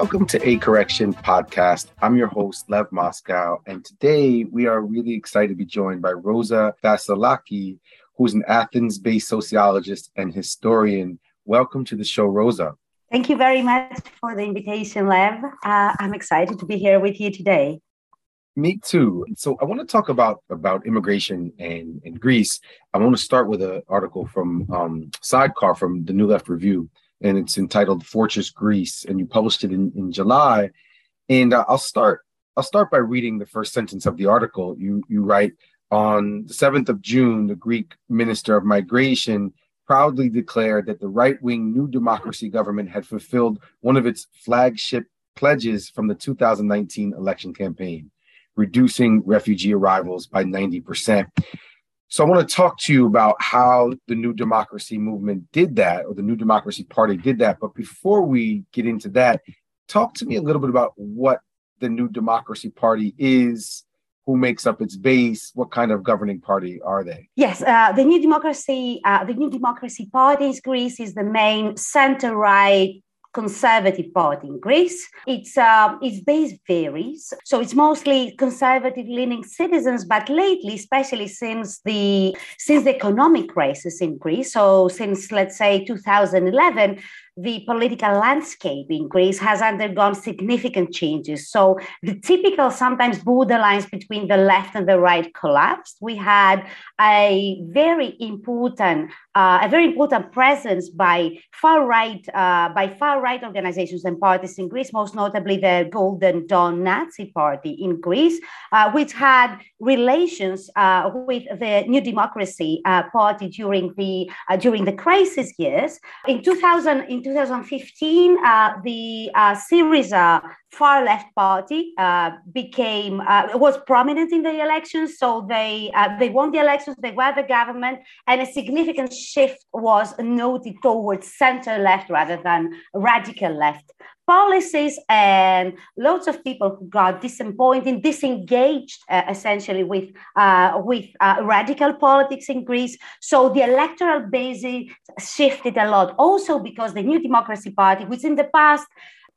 Welcome to A Correction Podcast. I'm your host, Lev Moscow, and today we are really excited to be joined by Rosa Vasilaki, who's an Athens based sociologist and historian. Welcome to the show, Rosa. Thank you very much for the invitation, Lev. Uh, I'm excited to be here with you today. Me too. So I want to talk about about immigration and in Greece. I want to start with an article from um, Sidecar from the New Left Review, and it's entitled "Fortress Greece," and you published it in, in July. And uh, I'll start. I'll start by reading the first sentence of the article. You you write on the seventh of June, the Greek Minister of Migration proudly declared that the right wing New Democracy government had fulfilled one of its flagship pledges from the 2019 election campaign, reducing refugee arrivals by 90%. So I want to talk to you about how the New Democracy movement did that, or the New Democracy Party did that. But before we get into that, talk to me a little bit about what the New Democracy Party is who makes up its base? What kind of governing party are they? Yes, uh, the New Democracy, uh, the New Democracy Party in Greece is the main center-right conservative party in Greece. Its uh, its base varies, so it's mostly conservative-leaning citizens. But lately, especially since the since the economic crisis in Greece, so since let's say 2011, the political landscape in Greece has undergone significant changes. So the typical sometimes borderlines between the left and the right collapsed. We had a very important, uh, a very important presence by far right, uh, by far right organizations and parties in Greece, most notably the Golden Dawn Nazi Party in Greece, uh, which had relations uh, with the New Democracy uh, Party during the uh, during the crisis years. In 2000, in 2015, uh, the uh, Syriza far left party uh, became uh, was prominent in the elections. So they uh, they won the elections, they were the government, and a significant shift was noted towards center left rather than radical left policies and lots of people who got disappointed, disengaged uh, essentially with, uh, with uh, radical politics in Greece. So the electoral base shifted a lot. Also because the New Democracy Party, which in the past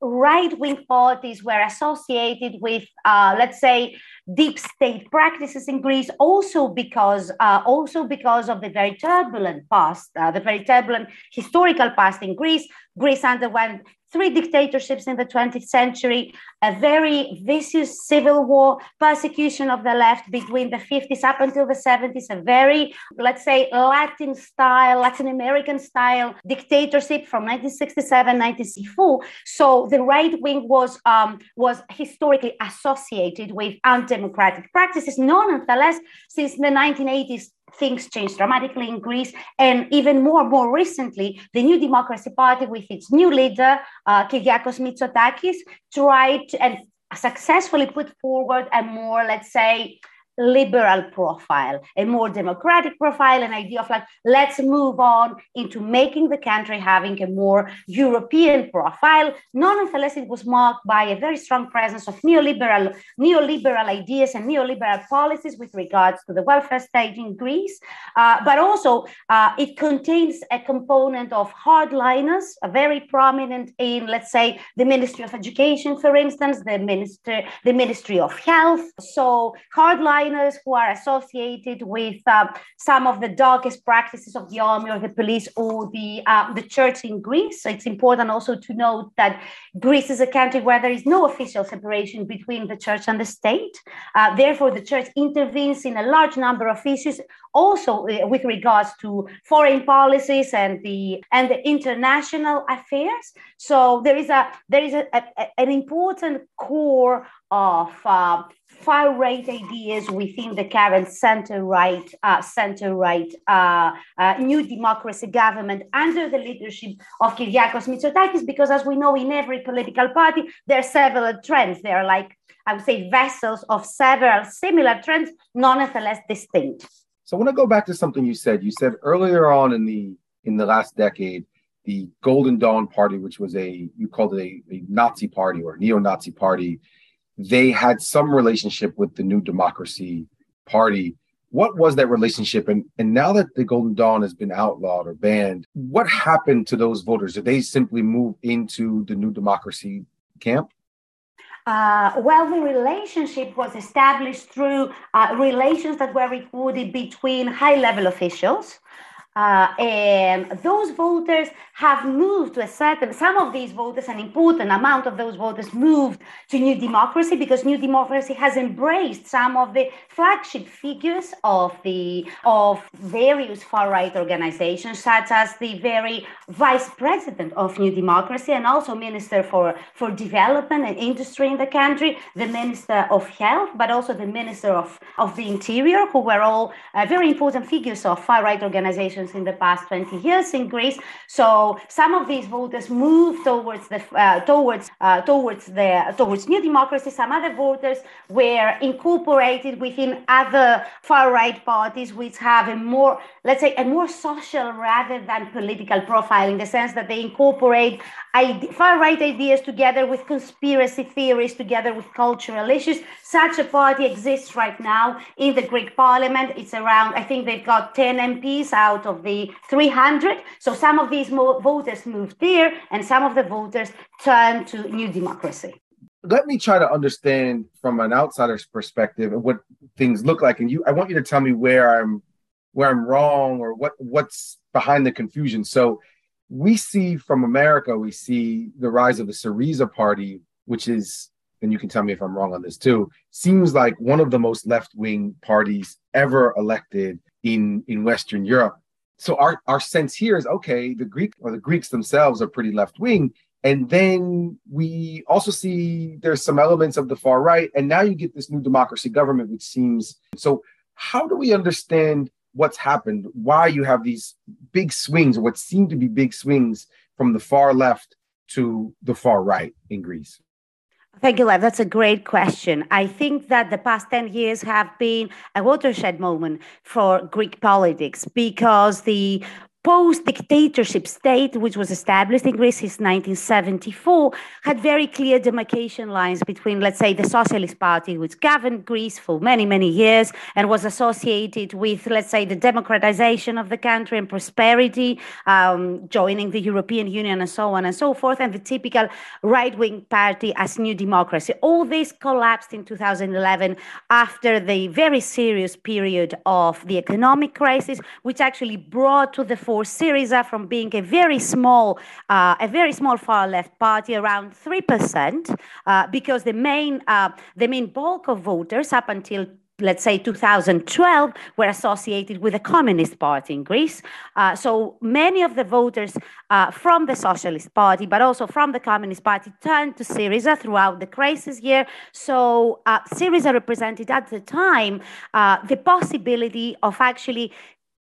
right wing parties were associated with, uh, let's say, deep state practices in Greece, also because uh, also because of the very turbulent past, uh, the very turbulent historical past in Greece. Greece underwent three dictatorships in the 20th century, a very vicious civil war, persecution of the left between the 50s up until the 70s, a very, let's say, Latin style, Latin American style dictatorship from 1967, 1964. So the right wing was, um, was historically associated with undemocratic practices. Nonetheless, since the 1980s, things changed dramatically in Greece. And even more, more recently, the New Democracy Party, with its new leader, uh, Kyriakos Mitsotakis, tried to, and successfully put forward a more, let's say, liberal profile, a more democratic profile, an idea of like, let's move on into making the country having a more European profile. Nonetheless, it was marked by a very strong presence of neoliberal, neoliberal ideas and neoliberal policies with regards to the welfare state in Greece. Uh, but also, uh, it contains a component of hardliners, very prominent in, let's say, the Ministry of Education, for instance, the Minister, the Ministry of Health. So hardliners who are associated with uh, some of the darkest practices of the army or the police or the uh, the church in Greece. So it's important also to note that Greece is a country where there is no official separation between the church and the state. Uh, therefore, the church intervenes in a large number of issues, also uh, with regards to foreign policies and the and the international affairs. So there is a there is a, a, an important core of uh, far right ideas within the current center right uh, center right uh, uh, new democracy government under the leadership of Kyriakos Mitsotakis because as we know in every political party there are several trends. They are like I would say vessels of several similar trends nonetheless distinct. So I want to go back to something you said. You said earlier on in the in the last decade the Golden Dawn Party which was a you called it a, a Nazi party or neo-Nazi party they had some relationship with the New Democracy Party. What was that relationship? And, and now that the Golden Dawn has been outlawed or banned, what happened to those voters? Did they simply move into the New Democracy camp? Uh, well, the relationship was established through uh, relations that were recorded between high level officials uh, and those voters have moved to a certain, some of these voters, an important amount of those voters moved to New Democracy because New Democracy has embraced some of the flagship figures of the of various far-right organizations, such as the very vice president of New Democracy and also Minister for, for Development and Industry in the country, the Minister of Health, but also the Minister of, of the Interior, who were all uh, very important figures of far-right organizations in the past 20 years in Greece. So some of these voters moved towards the uh, towards uh, towards the towards New Democracy. Some other voters were incorporated within other far right parties, which have a more let's say a more social rather than political profile in the sense that they incorporate far right ideas together with conspiracy theories, together with cultural issues. Such a party exists right now in the Greek parliament. It's around, I think they've got 10 MPs out of the 300. So some of these voters moved there, and some of the voters turned to New Democracy. Let me try to understand from an outsider's perspective what things look like, and you. I want you to tell me where I'm where I'm wrong or what what's behind the confusion. So we see from America, we see the rise of the Syriza party, which is, and you can tell me if I'm wrong on this too, seems like one of the most left wing parties ever elected in, in Western Europe. So our, our sense here is okay, the Greek or the Greeks themselves are pretty left wing. And then we also see there's some elements of the far right. And now you get this new democracy government, which seems so. How do we understand what's happened, why you have these big swings, what seem to be big swings from the far left to the far right in Greece? Thank you, Lev. That's a great question. I think that the past 10 years have been a watershed moment for Greek politics because the post-dictatorship state, which was established in Greece since 1974, had very clear demarcation lines between, let's say, the Socialist Party, which governed Greece for many, many years and was associated with, let's say, the democratization of the country and prosperity, um, joining the European Union and so on and so forth, and the typical right-wing party as New Democracy. All this collapsed in 2011 after the very serious period of the economic crisis, which actually brought to the for Syriza from being a very small, uh, a very small far left party, around three percent, uh, because the main, uh, the main bulk of voters up until let's say 2012 were associated with the communist party in greece. Uh, so many of the voters uh, from the socialist party but also from the communist party turned to syriza throughout the crisis year. So uh, syriza represented at the time uh, the possibility of actually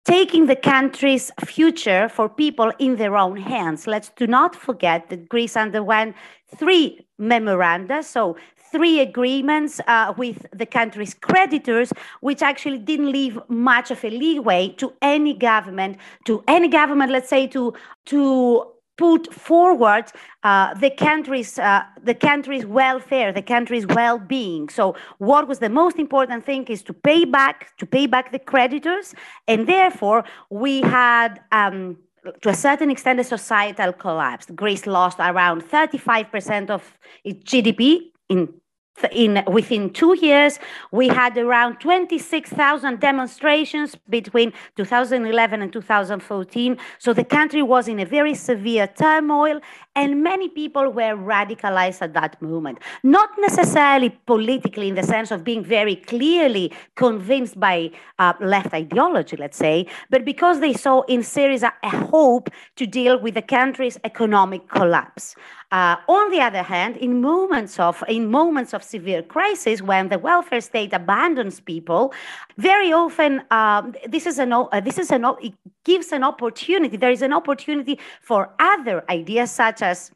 taking the country's future for people in their own hands. Let's do not forget that Greece underwent three memoranda, so three agreements uh, with the country's creditors, which actually didn't leave much of a leeway to any government, to any government, let's say, to to put forward uh, the country's uh, the country's welfare, the country's well-being. So, what was the most important thing is to pay back to pay back the creditors, and therefore we had. Um, to a certain extent, a societal collapse. Greece lost around 35% of its GDP in in within two years we had around 26,000 demonstrations between 2011 and 2014 so the country was in a very severe turmoil and many people were radicalized at that moment. Not necessarily politically in the sense of being very clearly convinced by uh, left ideology let's say but because they saw in syriza a hope to deal with the country's economic collapse uh, on the other hand, in moments of in moments of severe crisis, when the welfare state abandons people, very often um, this is an uh, this is an it gives an opportunity. There is an opportunity for other ideas such as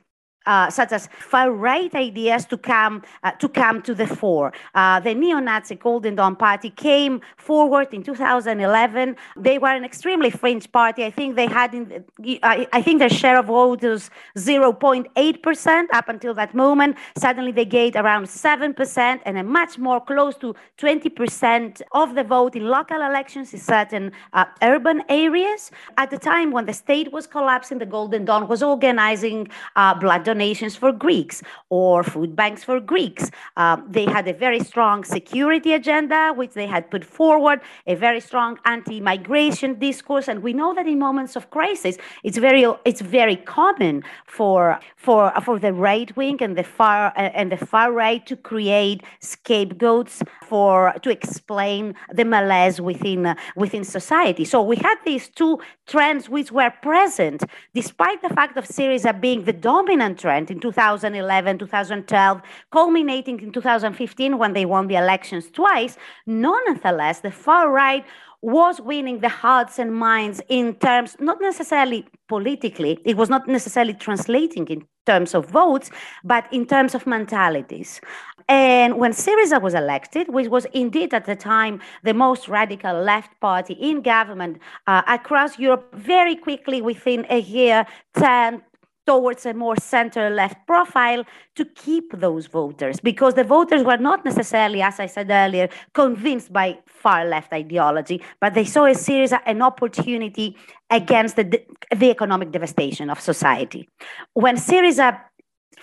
uh, such as far-right ideas to come uh, to come to the fore. Uh, the neo-Nazi Golden Dawn Party came forward in 2011. They were an extremely fringe party. I think they had, in, I, I think their share of vote was 0.8 percent up until that moment. Suddenly they gained around seven percent and a much more close to 20 percent of the vote in local elections in certain uh, urban areas. At the time when the state was collapsing, the Golden Dawn was organizing uh, blood donations for Greeks or food banks for Greeks. Um, they had a very strong security agenda, which they had put forward, a very strong anti-migration discourse. And we know that in moments of crisis, it's very it's very common for for for the right wing and the far and the far right to create scapegoats for to explain the malaise within uh, within society. So we had these two trends which were present despite the fact of Syriza being the dominant trend in 2011, 2012, culminating in 2015 when they won the elections twice. Nonetheless, the far right was winning the hearts and minds in terms, not necessarily politically, it was not necessarily translating in terms of votes, but in terms of mentalities. And when Syriza was elected, which was indeed at the time the most radical left party in government uh, across Europe, very quickly within a year turned towards a more center left profile to keep those voters because the voters were not necessarily, as I said earlier, convinced by far left ideology, but they saw a Syriza an opportunity against the, the economic devastation of society. When Syriza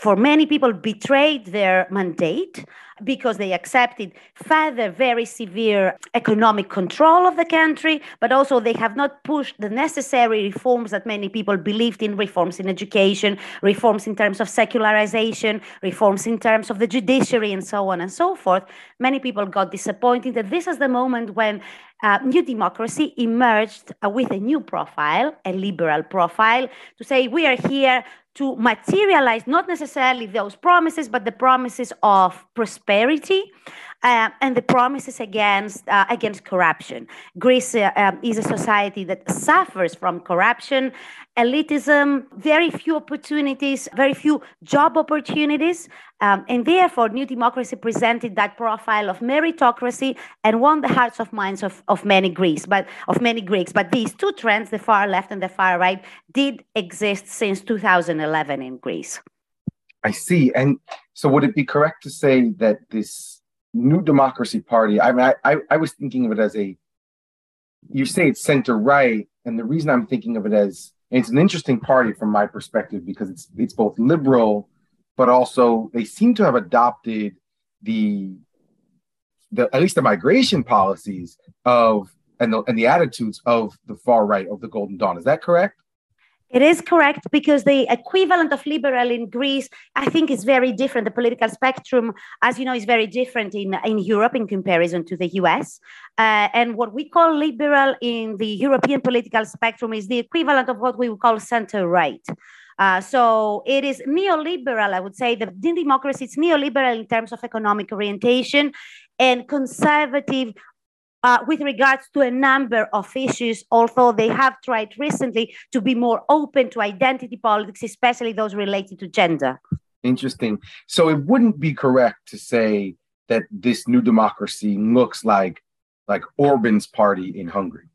for many people betrayed their mandate because they accepted further very severe economic control of the country, but also they have not pushed the necessary reforms that many people believed in reforms in education, reforms in terms of secularization, reforms in terms of the judiciary, and so on and so forth. Many people got disappointed that this is the moment when uh, New Democracy emerged uh, with a new profile, a liberal profile, to say we are here to materialize not necessarily those promises, but the promises of prosperity uh, and the promises against uh, against corruption. Greece uh, um, is a society that suffers from corruption, elitism, very few opportunities, very few job opportunities, um, and therefore, New Democracy presented that profile of meritocracy and won the hearts of minds of, of many Greeks, but of many Greeks. But these two trends, the far left and the far right, did exist since 2011 in Greece. I see. And so, would it be correct to say that this New Democracy Party. I mean, I, I, I was thinking of it as a. You say it's center right, and the reason I'm thinking of it as it's an interesting party from my perspective because it's it's both liberal, but also they seem to have adopted the the at least the migration policies of and the and the attitudes of the far right of the Golden Dawn. Is that correct? It is correct because the equivalent of liberal in Greece, I think, is very different. The political spectrum, as you know, is very different in, in Europe in comparison to the US. Uh, and what we call liberal in the European political spectrum is the equivalent of what we would call center right. Uh, so it is neoliberal, I would say. The democracy is neoliberal in terms of economic orientation and conservative uh, with regards to a number of issues, although they have tried recently to be more open to identity politics, especially those related to gender. Interesting. So it wouldn't be correct to say that this new democracy looks like like Orban's party in Hungary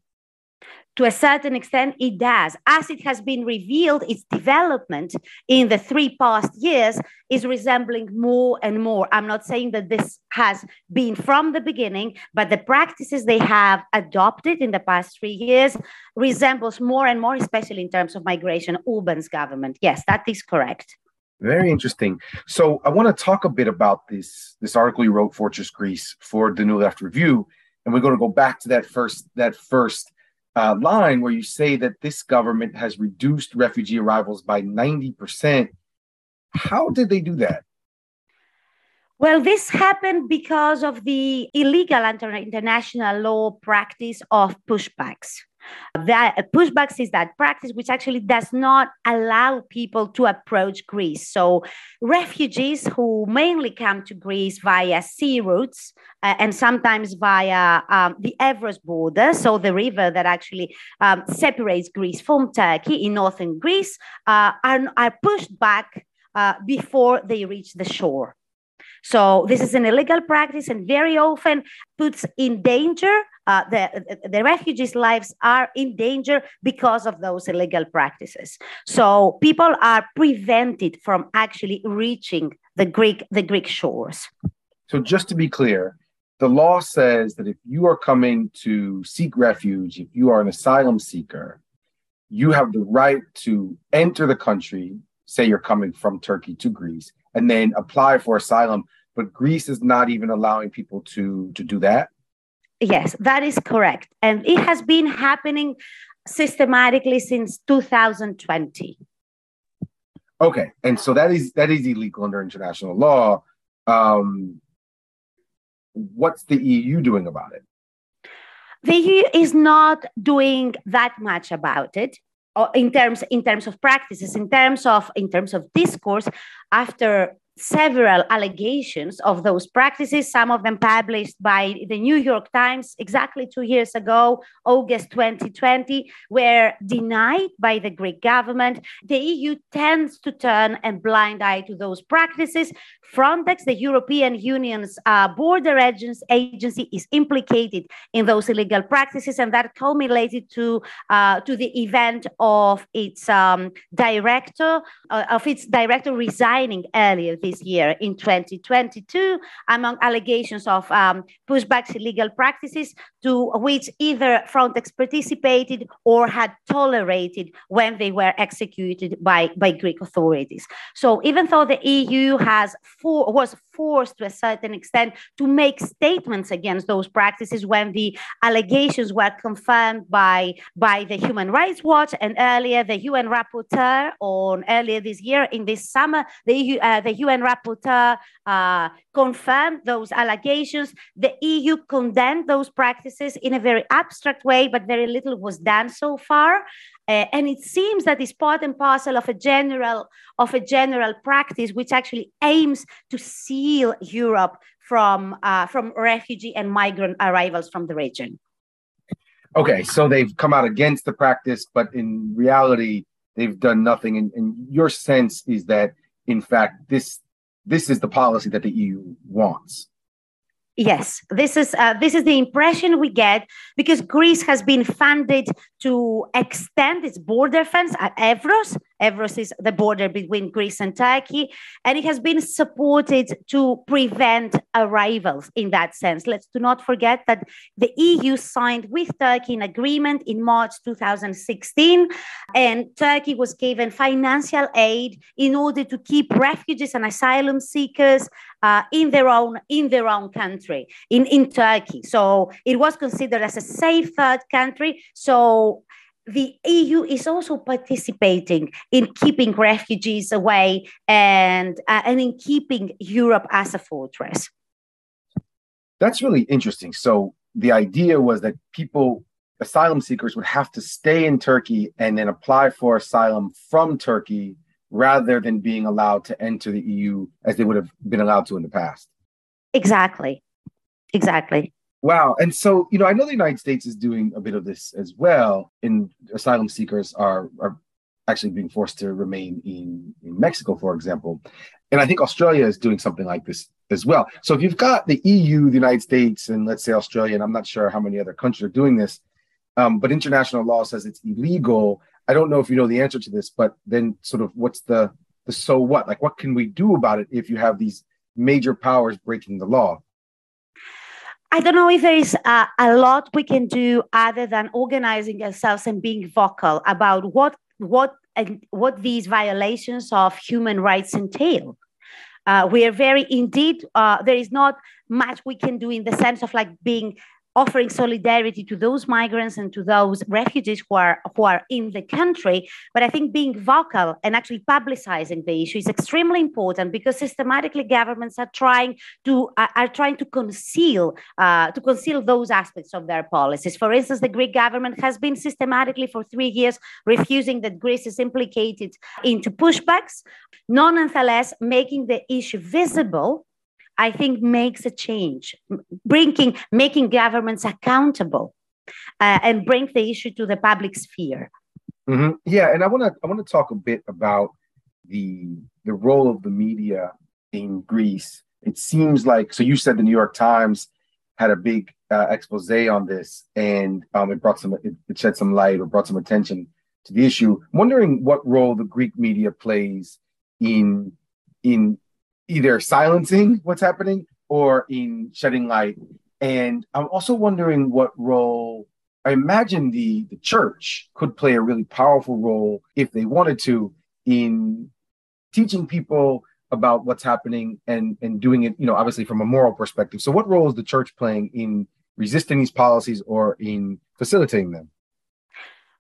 to a certain extent, it does. As it has been revealed, its development in the three past years is resembling more and more. I'm not saying that this has been from the beginning, but the practices they have adopted in the past three years resembles more and more, especially in terms of migration, Orban's government. Yes, that is correct. Very interesting. So I want to talk a bit about this this article you wrote, Fortress Greece, for the New Left Review, and we're going to go back to that first that first uh, line where you say that this government has reduced refugee arrivals by 90%. How did they do that? Well, this happened because of the illegal international law practice of pushbacks. That pushbacks is that practice which actually does not allow people to approach Greece. So refugees who mainly come to Greece via sea routes uh, and sometimes via um, the Evros border, so the river that actually um, separates Greece from Turkey in northern Greece, uh, are, are pushed back uh, before they reach the shore. So this is an illegal practice and very often puts in danger uh, the, the refugees' lives are in danger because of those illegal practices. So people are prevented from actually reaching the Greek the Greek shores. So just to be clear, the law says that if you are coming to seek refuge, if you are an asylum seeker, you have the right to enter the country, say you're coming from Turkey to Greece and then apply for asylum, but Greece is not even allowing people to to do that. Yes, that is correct, and it has been happening systematically since 2020. Okay, and so that is that is illegal under international law. Um, what's the EU doing about it? The EU is not doing that much about it Uh, in terms in terms of practices, in terms of in terms of discourse. After several allegations of those practices, some of them published by the New York Times exactly two years ago, August 2020, were denied by the Greek government. The EU tends to turn a blind eye to those practices. Frontex, the European Union's uh, border agency, is implicated in those illegal practices, and that culminated to uh, to the event of its um, director uh, of its director resigning earlier this year in 2022, among allegations of um, pushbacks, illegal practices to which either Frontex participated or had tolerated when they were executed by, by Greek authorities. So even though the EU has for, was forced to a certain extent to make statements against those practices when the allegations were confirmed by, by the Human Rights Watch and earlier the UN rapporteur on earlier this year in this summer, the, uh, the UN rapporteur uh, confirmed those allegations. The EU condemned those practices in a very abstract way, but very little was done so far. Uh, and it seems that it's part and parcel of a general of a general practice which actually aims to seal Europe from uh, from refugee and migrant arrivals from the region. Okay, so they've come out against the practice, but in reality, they've done nothing. And, and your sense is that, in fact, this this is the policy that the EU wants. Yes, this is uh, this is the impression we get because Greece has been funded to extend its border fence at Evros. Evros the border between Greece and Turkey, and it has been supported to prevent arrivals in that sense. Let's do not forget that the EU signed with Turkey an agreement in March 2016, and Turkey was given financial aid in order to keep refugees and asylum seekers uh, in their own in their own country in in Turkey. So it was considered as a safe third country. So the EU is also participating in keeping refugees away and uh, and in keeping Europe as a fortress. That's really interesting. So the idea was that people asylum seekers would have to stay in Turkey and then apply for asylum from Turkey rather than being allowed to enter the EU as they would have been allowed to in the past. Exactly. Exactly. Wow. And so, you know, I know the United States is doing a bit of this as well. And asylum seekers are, are actually being forced to remain in, in Mexico, for example. And I think Australia is doing something like this as well. So if you've got the EU, the United States, and let's say Australia, and I'm not sure how many other countries are doing this, um, but international law says it's illegal. I don't know if you know the answer to this, but then sort of what's the the so what? Like what can we do about it if you have these major powers breaking the law? I don't know if there is a, a lot we can do other than organizing ourselves and being vocal about what what and what these violations of human rights entail. Uh, we are very indeed. Uh, there is not much we can do in the sense of like being offering solidarity to those migrants and to those refugees who are who are in the country. But I think being vocal and actually publicizing the issue is extremely important because systematically governments are trying to are, are trying to conceal uh, to conceal those aspects of their policies. For instance, the Greek government has been systematically for three years refusing that Greece is implicated into pushbacks. Nonetheless, making the issue visible I think makes a change, bringing making governments accountable, uh, and bring the issue to the public sphere. Mm-hmm. Yeah, and I want to I want to talk a bit about the the role of the media in Greece. It seems like so. You said the New York Times had a big uh, expose on this, and um, it brought some it, it shed some light or brought some attention to the issue. I'm wondering what role the Greek media plays in in either silencing what's happening or in shedding light. And I'm also wondering what role I imagine the, the church could play a really powerful role if they wanted to in teaching people about what's happening and and doing it, you know, obviously from a moral perspective. So, what role is the church playing in resisting these policies or in facilitating them?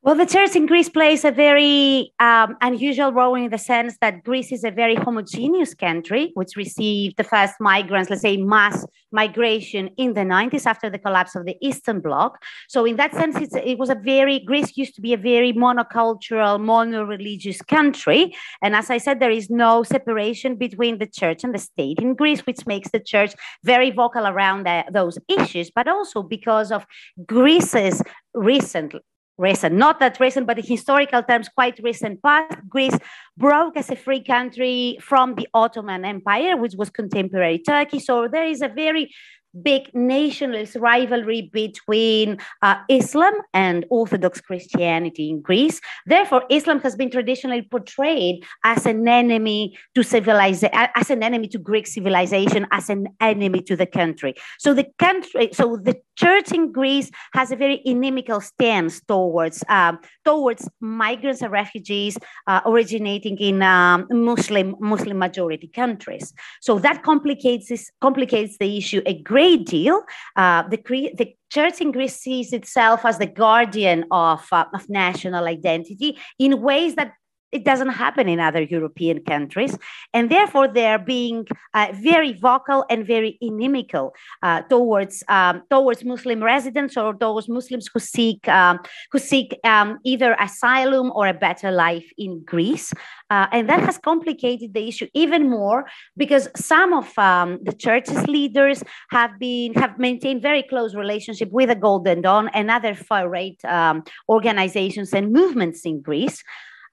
Well, the church in Greece plays a very um, unusual role in the sense that Greece is a very homogeneous country, which received the first migrants, let's say mass migration in the 90s after the collapse of the Eastern Bloc. So, in that sense, it was a very, Greece used to be a very monocultural, mono religious country. And as I said, there is no separation between the church and the state in Greece, which makes the church very vocal around uh, those issues, but also because of Greece's recent recent, not that recent, but in historical terms, quite recent past, Greece broke as a free country from the Ottoman Empire, which was contemporary Turkey. So there is a very big nationalist rivalry between uh, Islam and Orthodox Christianity in Greece. Therefore, Islam has been traditionally portrayed as an enemy to civilization, as an enemy to Greek civilization, as an enemy to the country. So the country, so the church in Greece has a very inimical stance towards um, towards migrants and refugees uh, originating in um, Muslim Muslim majority countries. So that complicates this complicates the issue a great great deal. Uh, the, the church in Greece sees itself as the guardian of, uh, of national identity in ways that it doesn't happen in other European countries. And therefore, they're being uh, very vocal and very inimical uh, towards, um, towards Muslim residents or those Muslims who seek, um, who seek um, either asylum or a better life in Greece. Uh, and that has complicated the issue even more because some of um, the church's leaders have been have maintained very close relationship with the Golden Dawn and other far right um, organizations and movements in Greece.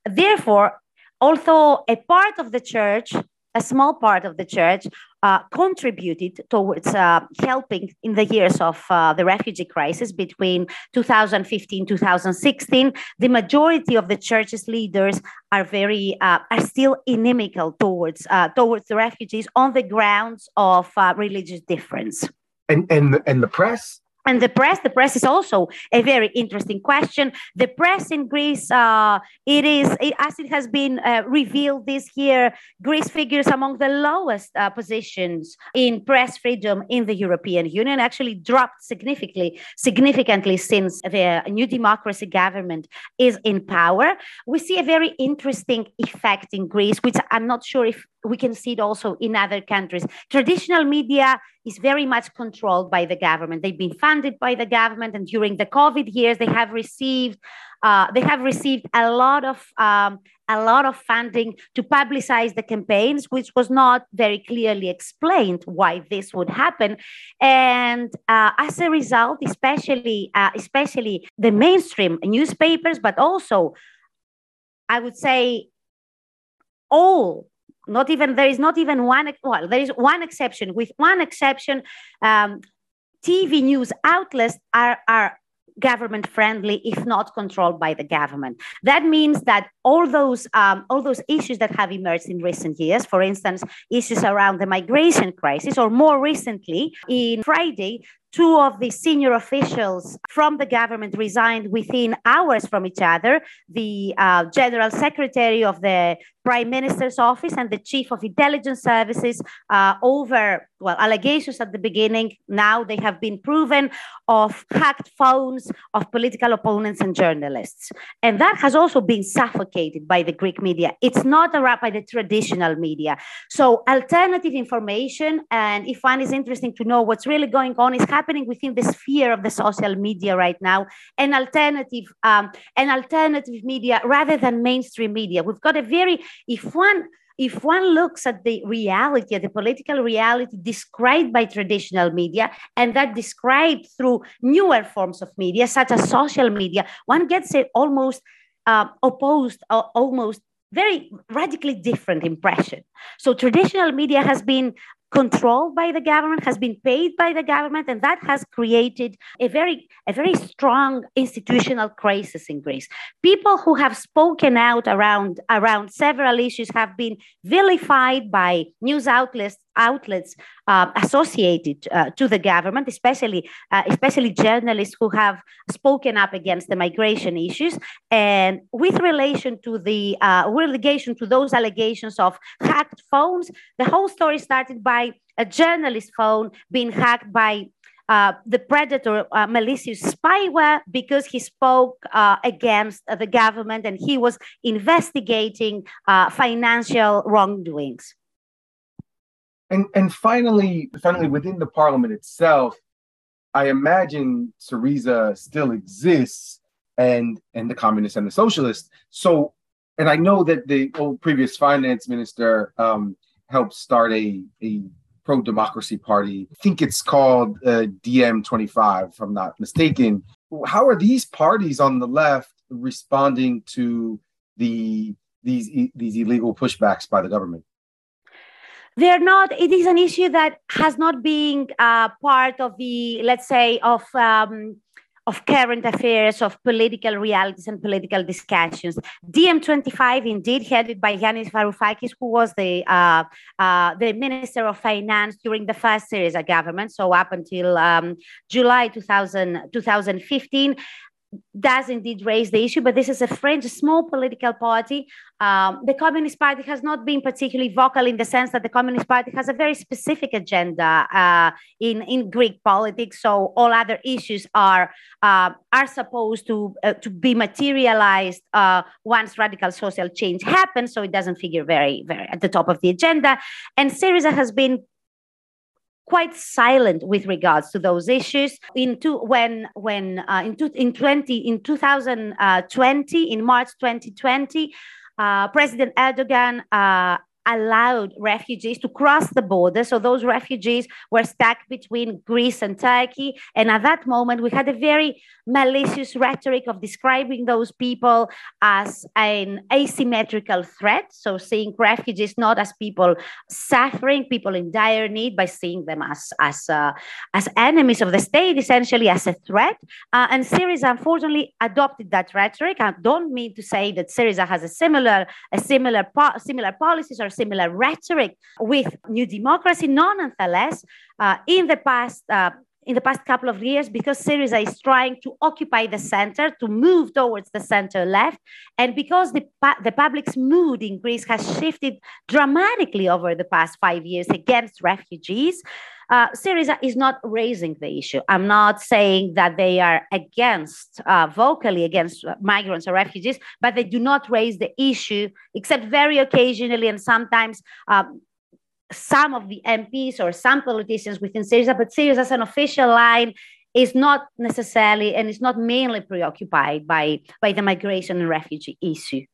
Therefore, although a part of the church, a small part of the church, uh, contributed towards uh, helping in the years of uh, the refugee crisis between 2015 2016 the majority of the church's leaders are very uh, are still inimical towards uh, towards the refugees on the grounds of uh, religious difference. And and and the press and the press, the press is also a very interesting question. The press in Greece, uh, it is, it, as it has been uh, revealed this year, Greece figures among the lowest uh, positions in press freedom in the European Union, actually dropped significantly, significantly since the new democracy government is in power. We see a very interesting effect in Greece, which I'm not sure if we can see it also in other countries. Traditional media is very much controlled by the government. They've been funded by the government, and during the COVID years, they have received uh, they have received a lot of um, a lot of funding to publicize the campaigns, which was not very clearly explained why this would happen. And uh, as a result, especially uh, especially the mainstream newspapers, but also I would say all not even there is not even one well there is one exception. With one exception um, tv news outlets are are government friendly if not controlled by the government. That means that all those um, all those issues that have emerged in recent years for instance issues around the migration crisis or more recently in friday two of the senior officials from the government resigned within hours from each other the uh, general secretary of the prime minister's office and the chief of intelligence services uh, over well allegations at the beginning. Now they have been proven of hacked phones of political opponents and journalists. And that has also been suffocated by the greek media. It's not around by the traditional media. So alternative information and if one is interested to know what's really going on is happening within the sphere of the social media right now an alternative um, an alternative media rather than mainstream media we've got a very if one if one looks at the reality, at the political reality described by traditional media, and that described through newer forms of media, such as social media, one gets it almost uh, opposed, uh, almost very radically different impression. So traditional media has been controlled by the government, has been paid by the government, and that has created a very, a very strong institutional crisis in Greece. People who have spoken out around, around several issues have been vilified by news outlets outlets uh, associated uh, to the government, especially uh, especially journalists who have spoken up against the migration issues. And with relation to the uh, relegation to those allegations of hacked phones, the whole story started by a journalist phone being hacked by uh, the predator uh, malicious spyware because he spoke uh, against the government and he was investigating uh, financial wrongdoings. And and finally, finally within the parliament itself, I imagine Syriza still exists and and the communists and the socialists. So and I know that the old previous finance minister um, helped start a a pro democracy party. I think it's called uh, DiEM25, if I'm not mistaken. How are these parties on the left responding to the these these illegal pushbacks by the government? They're not it is an issue that has not been uh, part of the let's say of um, of current affairs, of political realities and political discussions. DiEM25, indeed, headed by Yanis Varoufakis, who was the uh, uh, the Minister of Finance during the first Syriza government, so up until um, July 2000, 2015, does indeed raise the issue, but this is a French small political party. Um, the Communist Party has not been particularly vocal in the sense that the Communist Party has a very specific agenda uh, in, in Greek politics. So all other issues are uh, are supposed to uh, to be materialized uh, once radical social change happens. So it doesn't figure very very at the top of the agenda. And Syriza has been quite silent with regards to those issues. In two, when when uh, in, two, in 20 in 2020 in March 2020, uh, President Erdogan uh, allowed refugees to cross the border. So those refugees were stuck between Greece and Turkey. And at that moment, we had a very malicious rhetoric of describing those people as an asymmetrical threat. So seeing refugees not as people suffering, people in dire need, by seeing them as as uh, as enemies of the state, essentially as a threat. Uh, and Syriza unfortunately adopted that rhetoric. I don't mean to say that Syriza has a similar a similar po- similar policies or similar rhetoric with New Democracy. Nonetheless, uh, in the past, uh, in the past couple of years, because Syriza is trying to occupy the center, to move towards the center left, and because the, the public's mood in Greece has shifted dramatically over the past five years against refugees, uh, Syriza is not raising the issue. I'm not saying that they are against, uh, vocally against migrants or refugees, but they do not raise the issue, except very occasionally and sometimes. Um, some of the MPs or some politicians within Syriza, but Syriza as an official line is not necessarily and is not mainly preoccupied by, by the migration and refugee issue.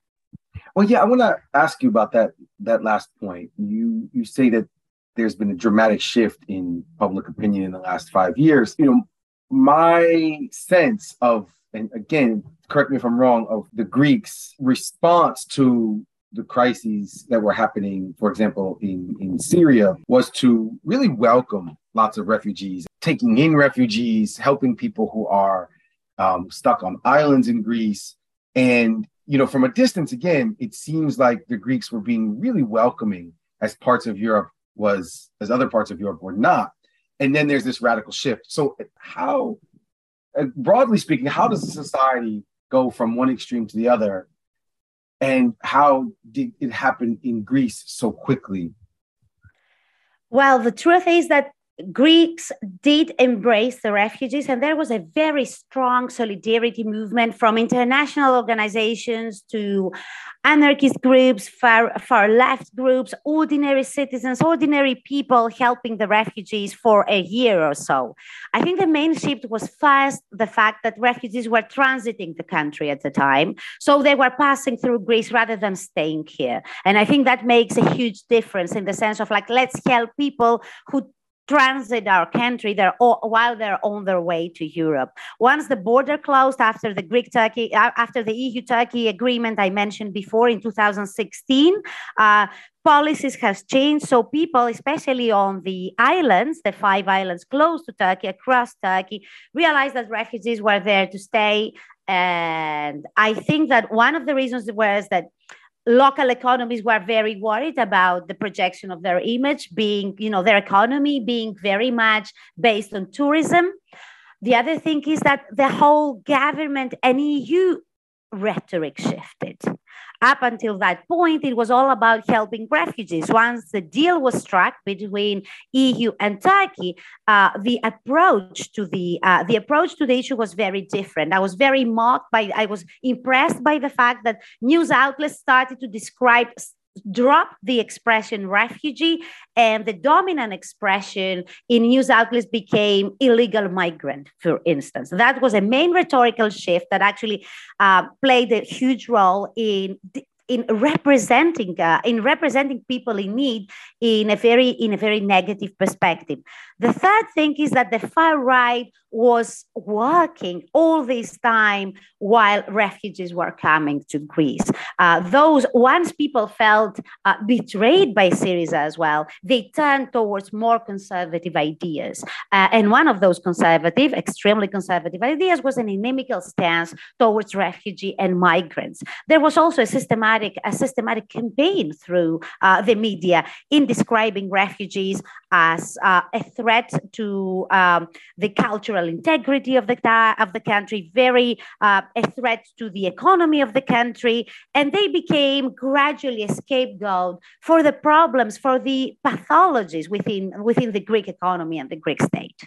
Well, yeah, I want to ask you about that that last point. You you say that there's been a dramatic shift in public opinion in the last five years. You know, my sense of, and again, correct me if I'm wrong, of the Greeks' response to the crises that were happening, for example, in, in Syria, was to really welcome lots of refugees, taking in refugees, helping people who are um, stuck on islands in Greece. And, you know, from a distance, again, it seems like the Greeks were being really welcoming as parts of Europe was as other parts of Europe were not. And then there's this radical shift. So, how, broadly speaking, how does a society go from one extreme to the other? And how did it happen in Greece so quickly? Well, the truth is that Greeks did embrace the refugees, and there was a very strong solidarity movement from international organizations to anarchist groups, far, far left groups, ordinary citizens, ordinary people helping the refugees for a year or so. I think the main shift was first the fact that refugees were transiting the country at the time. So they were passing through Greece rather than staying here. And I think that makes a huge difference in the sense of like, let's help people who transit our country they're all, while they're on their way to Europe. Once the border closed after the Greek Turkey after the EU Turkey agreement I mentioned before in 2016, uh, policies has changed. So people, especially on the islands, the five islands close to Turkey, across Turkey, realized that refugees were there to stay. And I think that one of the reasons was that local economies were very worried about the projection of their image being, you know, their economy being very much based on tourism. The other thing is that the whole government and EU rhetoric shifted. Up until that point, it was all about helping refugees. Once the deal was struck between EU and Turkey, uh, the approach to the uh, the approach to the issue was very different. I was very mocked by. I was impressed by the fact that news outlets started to describe drop the expression refugee and the dominant expression in news outlets became illegal migrant for instance. That was a main rhetorical shift that actually uh, played a huge role in in representing uh, in representing people in need in a very in a very negative perspective the third thing is that the far right was working all this time while refugees were coming to Greece. Uh, those, once people felt uh, betrayed by Syriza as well, they turned towards more conservative ideas. Uh, and one of those conservative, extremely conservative ideas was an inimical stance towards refugee and migrants. There was also a systematic, a systematic campaign through uh, the media in describing refugees as uh, a threat to um, the cultural integrity of the, of the country, very uh, a threat to the economy of the country. And they became gradually a scapegoat for the problems, for the pathologies within, within the Greek economy and the Greek state.